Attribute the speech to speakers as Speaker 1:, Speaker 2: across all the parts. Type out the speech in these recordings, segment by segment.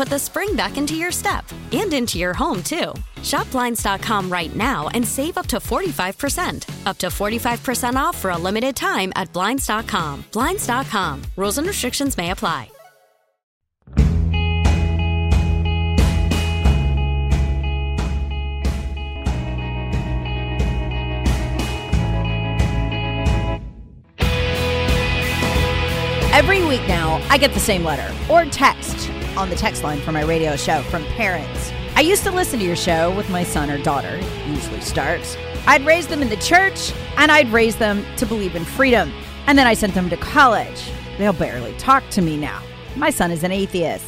Speaker 1: put the spring back into your step and into your home, too. Shop Blinds.com right now and save up to 45%. Up to 45% off for a limited time at Blinds.com. Blinds.com. Rules and restrictions may apply.
Speaker 2: Every week now, I get the same letter or text on the text line for my radio show from parents. I used to listen to your show with my son or daughter, usually starts. I'd raise them in the church and I'd raise them to believe in freedom. And then I sent them to college. They'll barely talk to me now. My son is an atheist.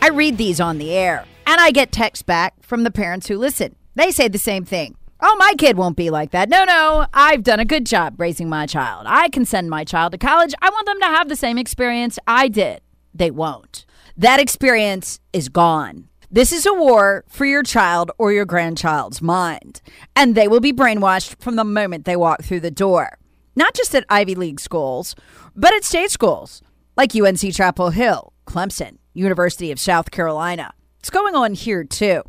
Speaker 2: I read these on the air and I get texts back from the parents who listen. They say the same thing. Oh, my kid won't be like that. No, no, I've done a good job raising my child. I can send my child to college. I want them to have the same experience I did. They won't. That experience is gone. This is a war for your child or your grandchild's mind, and they will be brainwashed from the moment they walk through the door. Not just at Ivy League schools, but at state schools like UNC Chapel Hill, Clemson, University of South Carolina. It's going on here too.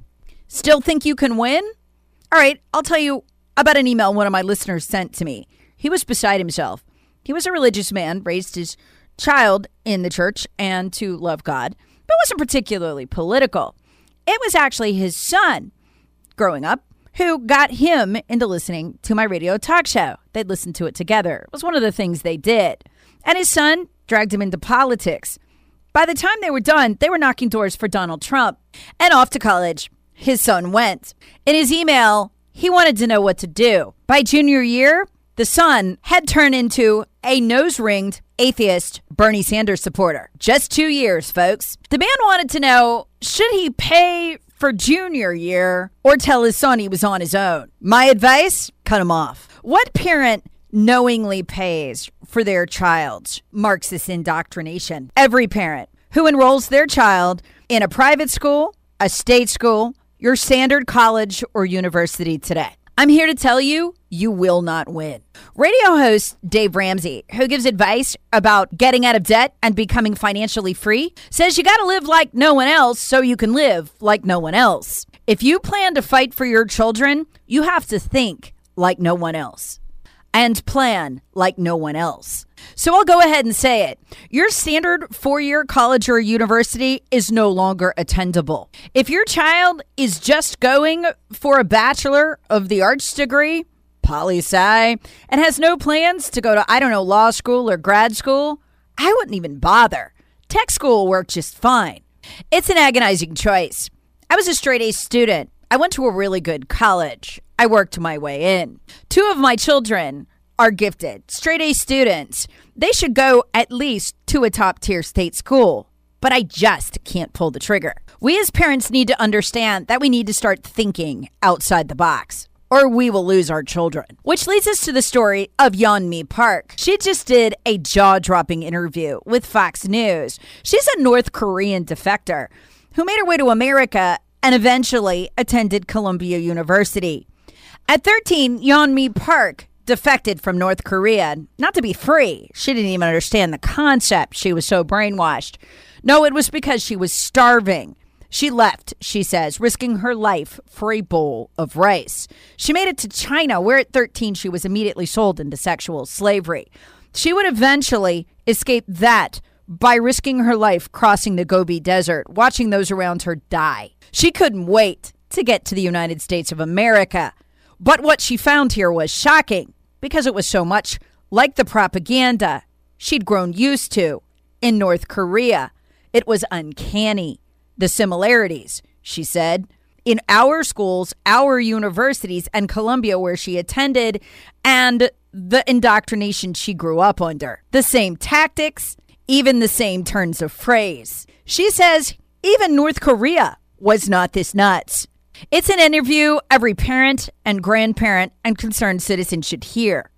Speaker 2: Still think you can win? All right, I'll tell you about an email one of my listeners sent to me. He was beside himself. He was a religious man, raised his child in the church and to love God, but wasn't particularly political. It was actually his son growing up who got him into listening to my radio talk show. They'd listen to it together. It was one of the things they did. And his son dragged him into politics. By the time they were done, they were knocking doors for Donald Trump and off to college his son went. In his email, he wanted to know what to do. By junior year, the son had turned into a nose ringed atheist Bernie Sanders supporter. Just two years, folks. The man wanted to know should he pay for junior year or tell his son he was on his own? My advice cut him off. What parent knowingly pays for their child's Marxist indoctrination? Every parent who enrolls their child in a private school, a state school, your standard college or university today. I'm here to tell you, you will not win. Radio host Dave Ramsey, who gives advice about getting out of debt and becoming financially free, says you got to live like no one else so you can live like no one else. If you plan to fight for your children, you have to think like no one else and plan like no one else. So I'll go ahead and say it. Your standard four year college or university is no longer attendable. If your child is just going for a Bachelor of the Arts degree, poli sci, and has no plans to go to, I don't know, law school or grad school, I wouldn't even bother. Tech school worked just fine. It's an agonizing choice. I was a straight A student. I went to a really good college. I worked my way in. Two of my children are gifted, straight A students. They should go at least to a top tier state school. But I just can't pull the trigger. We as parents need to understand that we need to start thinking outside the box or we will lose our children. Which leads us to the story of Yeonmi Park. She just did a jaw dropping interview with Fox News. She's a North Korean defector who made her way to America and eventually attended Columbia University. At 13, Yeonmi Park defected from North Korea, not to be free. She didn't even understand the concept. She was so brainwashed. No, it was because she was starving. She left, she says, risking her life for a bowl of rice. She made it to China, where at 13 she was immediately sold into sexual slavery. She would eventually escape that by risking her life crossing the Gobi Desert, watching those around her die. She couldn't wait to get to the United States of America. But what she found here was shocking because it was so much like the propaganda she'd grown used to in North Korea. It was uncanny the similarities, she said, in our schools, our universities, and Columbia, where she attended, and the indoctrination she grew up under. The same tactics, even the same turns of phrase. She says even North Korea was not this nuts. It's an interview every parent and grandparent and concerned citizen should hear.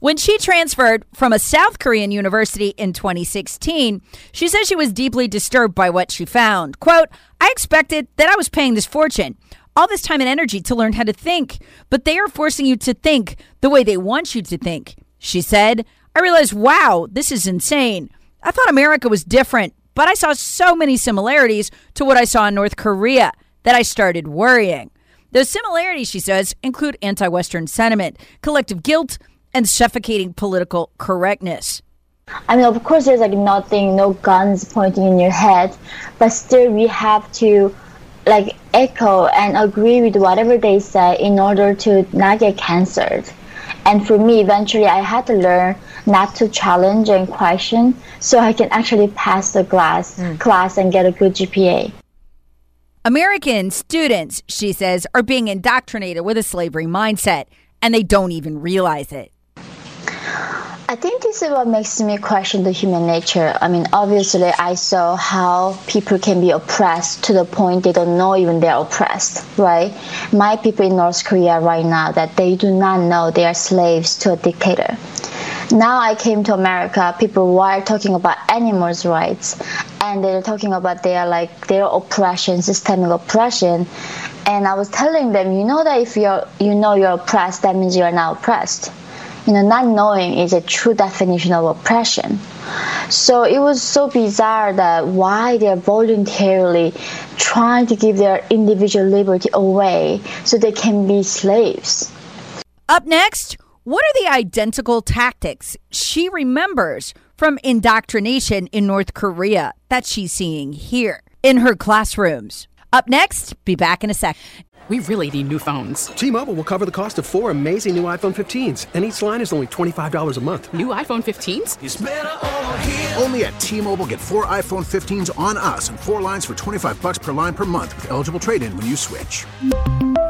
Speaker 2: When she transferred from a South Korean university in 2016, she says she was deeply disturbed by what she found. Quote, I expected that I was paying this fortune, all this time and energy to learn how to think, but they are forcing you to think the way they want you to think. She said, I realized, wow, this is insane. I thought America was different, but I saw so many similarities to what I saw in North Korea that I started worrying. Those similarities, she says, include anti Western sentiment, collective guilt, and suffocating political correctness.
Speaker 3: I mean, of course, there's like nothing, no guns pointing in your head, but still we have to like echo and agree with whatever they say in order to not get canceled. And for me, eventually, I had to learn not to challenge and question so I can actually pass the class, mm. class and get a good GPA.
Speaker 2: American students, she says, are being indoctrinated with a slavery mindset, and they don't even realize it.
Speaker 3: I think this is what makes me question the human nature. I mean, obviously, I saw how people can be oppressed to the point they don't know even they're oppressed, right? My people in North Korea right now that they do not know they are slaves to a dictator. Now I came to America, people were talking about animals' rights, and they're talking about their like their oppression, systemic oppression. And I was telling them, you know that if you're you know you're oppressed, that means you are not oppressed you know, not knowing is a true definition of oppression. So it was so bizarre that why they're voluntarily trying to give their individual liberty away so they can be slaves.
Speaker 2: Up next, what are the identical tactics she remembers from indoctrination in North Korea that she's seeing here in her classrooms? Up next, be back in a sec.
Speaker 4: We really need new phones.
Speaker 5: T Mobile will cover the cost of four amazing new iPhone 15s, and each line is only $25 a month.
Speaker 4: New iPhone 15s?
Speaker 6: Only at T Mobile get four iPhone 15s on us and four lines for 25 bucks per line per month with eligible trade in when you switch.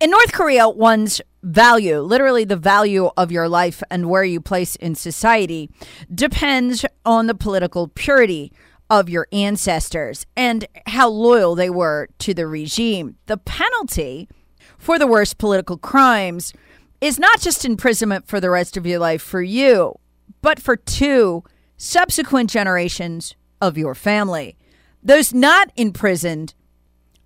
Speaker 2: In North Korea, one's value, literally the value of your life and where you place in society, depends on the political purity of your ancestors and how loyal they were to the regime. The penalty for the worst political crimes is not just imprisonment for the rest of your life for you, but for two subsequent generations of your family. Those not imprisoned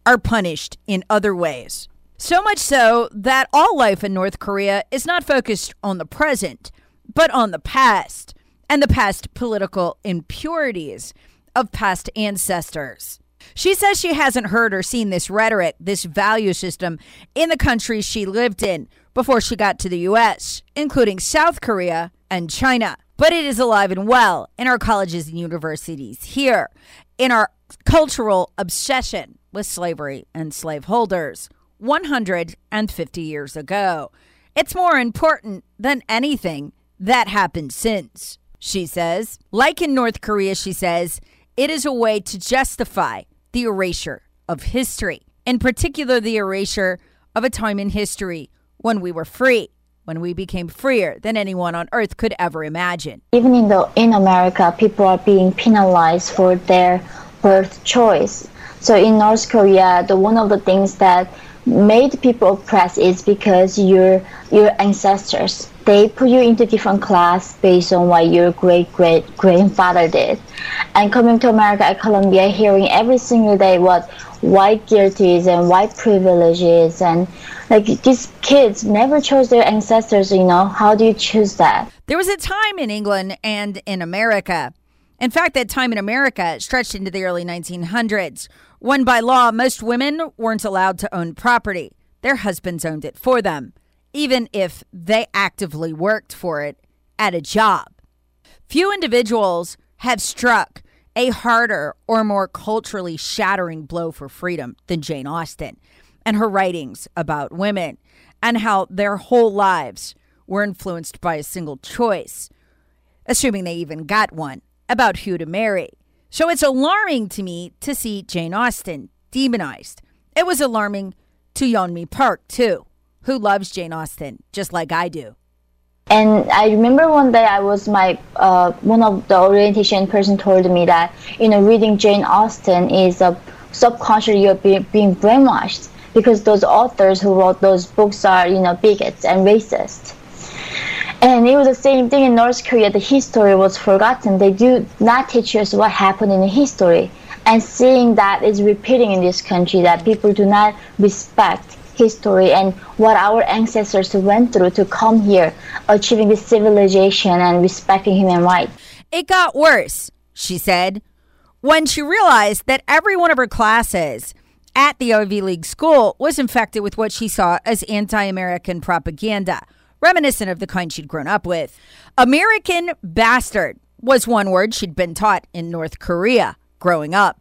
Speaker 2: are punished in other ways. So much so that all life in North Korea is not focused on the present, but on the past and the past political impurities of past ancestors. She says she hasn't heard or seen this rhetoric, this value system in the countries she lived in before she got to the US, including South Korea and China. But it is alive and well in our colleges and universities here, in our cultural obsession with slavery and slaveholders 150 years ago. It's more important than anything that happened since, she says. Like in North Korea, she says, it is a way to justify the erasure of history, in particular, the erasure of a time in history when we were free, when we became freer than anyone on earth could ever imagine.
Speaker 3: Even in the in America, people are being penalized for their birth choice. So in North Korea, the one of the things that made people oppressed is because your your ancestors they put you into different class based on what your great great grandfather did. And coming to America at Columbia, hearing every single day what white guilt is and white privilege is, and like these kids never chose their ancestors. You know, how do you choose that?
Speaker 2: There was a time in England and in America. In fact, that time in America stretched into the early 1900s, when by law most women weren't allowed to own property. Their husbands owned it for them even if they actively worked for it at a job. Few individuals have struck a harder or more culturally shattering blow for freedom than Jane Austen and her writings about women and how their whole lives were influenced by a single choice, assuming they even got one, about who to marry. So it's alarming to me to see Jane Austen demonized. It was alarming to Yeonmi Park, too who loves Jane Austen just like I do.
Speaker 3: And I remember one day I was my uh, one of the orientation person told me that you know reading Jane Austen is a subconsciously you're being brainwashed because those authors who wrote those books are you know bigots and racist. And it was the same thing in North Korea. The history was forgotten. They do not teach us what happened in the history. And seeing that is repeating in this country that people do not respect history and what our ancestors went through to come here, achieving this civilization and respecting human rights.
Speaker 2: It got worse, she said, when she realized that every one of her classes at the Ivy League school was infected with what she saw as anti American propaganda, reminiscent of the kind she'd grown up with. American bastard was one word she'd been taught in North Korea growing up.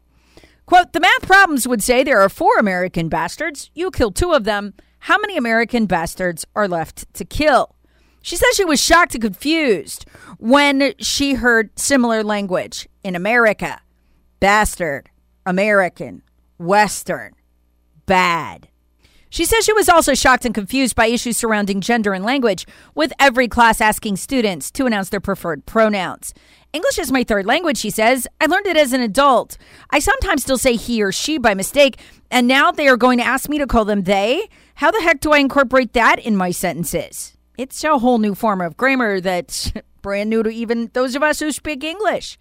Speaker 2: Quote, the math problems would say there are four American bastards. You kill two of them. How many American bastards are left to kill? She says she was shocked and confused when she heard similar language in America bastard, American, Western, bad. She says she was also shocked and confused by issues surrounding gender and language, with every class asking students to announce their preferred pronouns. English is my third language, she says. I learned it as an adult. I sometimes still say he or she by mistake, and now they are going to ask me to call them they. How the heck do I incorporate that in my sentences? It's a whole new form of grammar that's brand new to even those of us who speak English.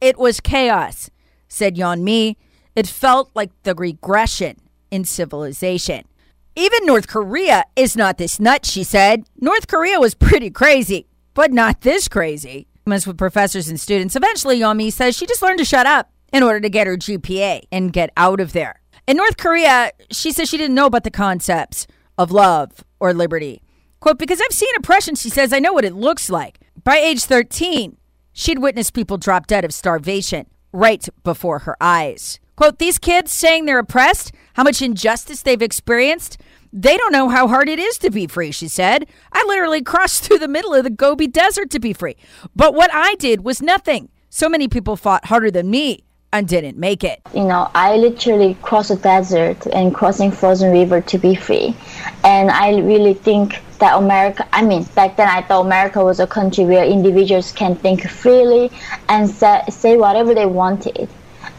Speaker 2: It was chaos, said Yeonmi. It felt like the regression in civilization. Even North Korea is not this nut, she said. North Korea was pretty crazy, but not this crazy with professors and students. Eventually, Yeonmi says she just learned to shut up in order to get her GPA and get out of there. In North Korea, she says she didn't know about the concepts of love or liberty. Quote, because I've seen oppression, she says, I know what it looks like. By age 13, she'd witnessed people drop dead of starvation right before her eyes. Quote, these kids saying they're oppressed, how much injustice they've experienced, they don't know how hard it is to be free, she said. I literally crossed through the middle of the Gobi Desert to be free. But what I did was nothing. So many people fought harder than me and didn't make it.
Speaker 3: You know, I literally crossed the desert and crossing frozen river to be free. And I really think that America, I mean, back then I thought America was a country where individuals can think freely and say, say whatever they wanted.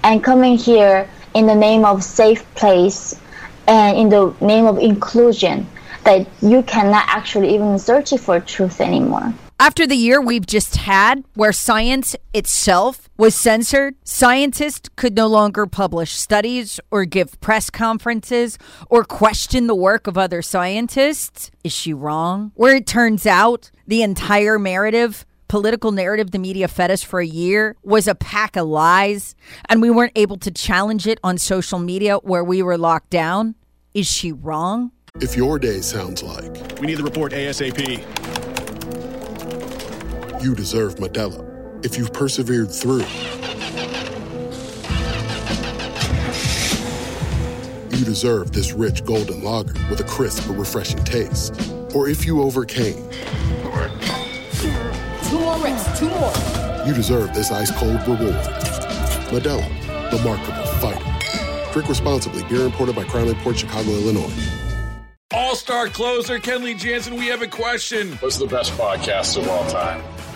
Speaker 3: And coming here in the name of safe place and in the name of inclusion, that you cannot actually even search for truth anymore.
Speaker 2: After the year we've just had, where science itself was censored, scientists could no longer publish studies or give press conferences or question the work of other scientists. Is she wrong? Where it turns out the entire narrative political narrative the media fed us for a year was a pack of lies, and we weren't able to challenge it on social media where we were locked down. Is she wrong?
Speaker 7: If your day sounds like
Speaker 8: we need the report ASAP,
Speaker 7: you deserve Modelo. If you've persevered through, you deserve this rich golden lager with a crisp but refreshing taste. Or if you overcame.
Speaker 9: Two more reps, two more.
Speaker 7: You deserve this ice cold reward. Modelo, the Markable Fighter. Drink responsibly. Beer imported by Crown Imports Chicago, Illinois.
Speaker 10: All star closer Kenley Jansen, we have a question.
Speaker 11: What's the best podcast of all time?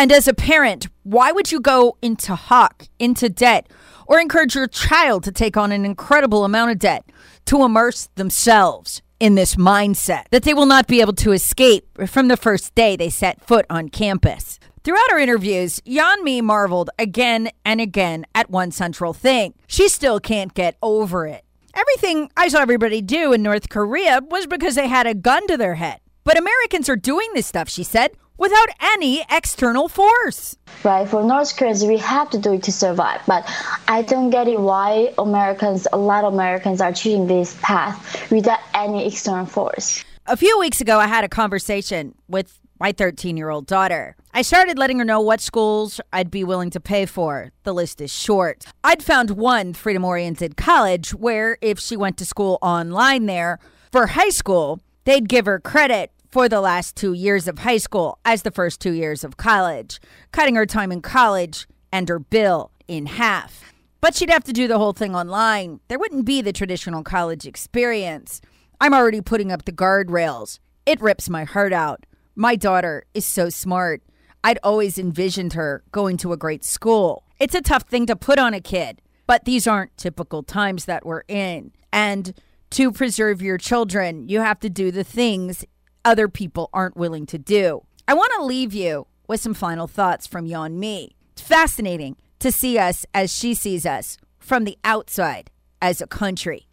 Speaker 2: And as a parent, why would you go into hock, into debt? or encourage your child to take on an incredible amount of debt to immerse themselves in this mindset that they will not be able to escape from the first day they set foot on campus. Throughout our interviews, Yeonmi marveled again and again at one central thing. She still can't get over it. Everything I saw everybody do in North Korea was because they had a gun to their head. But Americans are doing this stuff, she said, without any external force.
Speaker 3: Right, for North Koreans, we have to do it to survive. But I don't get it why Americans, a lot of Americans are choosing this path without any external force.
Speaker 2: A few weeks ago, I had a conversation with my 13 year old daughter. I started letting her know what schools I'd be willing to pay for. The list is short. I'd found one freedom oriented college where, if she went to school online there for high school, they'd give her credit for the last two years of high school as the first two years of college, cutting her time in college and her bill in half. But she'd have to do the whole thing online. There wouldn't be the traditional college experience. I'm already putting up the guardrails. It rips my heart out. My daughter is so smart. I'd always envisioned her going to a great school. It's a tough thing to put on a kid, but these aren't typical times that we're in. And to preserve your children, you have to do the things other people aren't willing to do. I want to leave you with some final thoughts from Yeonmi. It's fascinating to see us as she sees us from the outside as a country.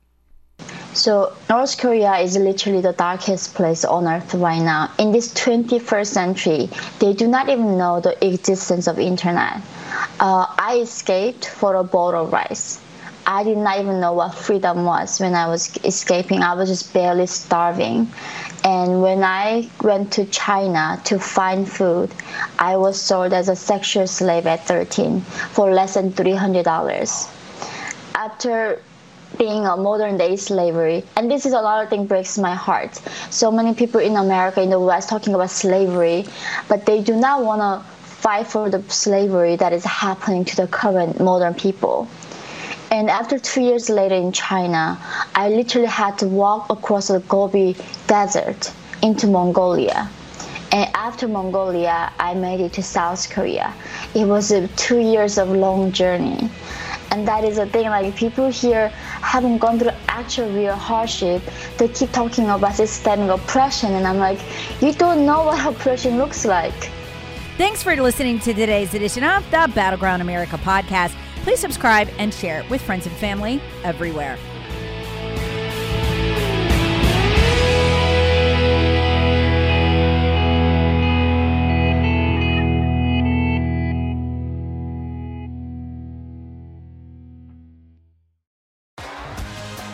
Speaker 3: So, North Korea is literally the darkest place on earth right now. In this 21st century, they do not even know the existence of internet. Uh, I escaped for a bowl of rice. I did not even know what freedom was when I was escaping. I was just barely starving. And when I went to China to find food, I was sold as a sexual slave at 13 for less than $300. After being a modern day slavery, and this is another thing breaks my heart. So many people in America, in the West, talking about slavery, but they do not want to fight for the slavery that is happening to the current modern people. And after two years later in China, I literally had to walk across the Gobi Desert into Mongolia. And after Mongolia, I made it to South Korea. It was a two years of long journey. And that is the thing, like people here haven't gone through actual real hardship. They keep talking about systemic oppression, and I'm like, you don't know what oppression looks like.
Speaker 2: Thanks for listening to today's edition of the Battleground America podcast. Please subscribe and share with friends and family everywhere.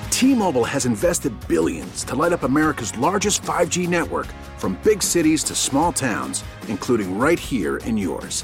Speaker 6: T-Mobile has invested billions to light up America's largest 5G network from big cities to small towns, including right here in yours.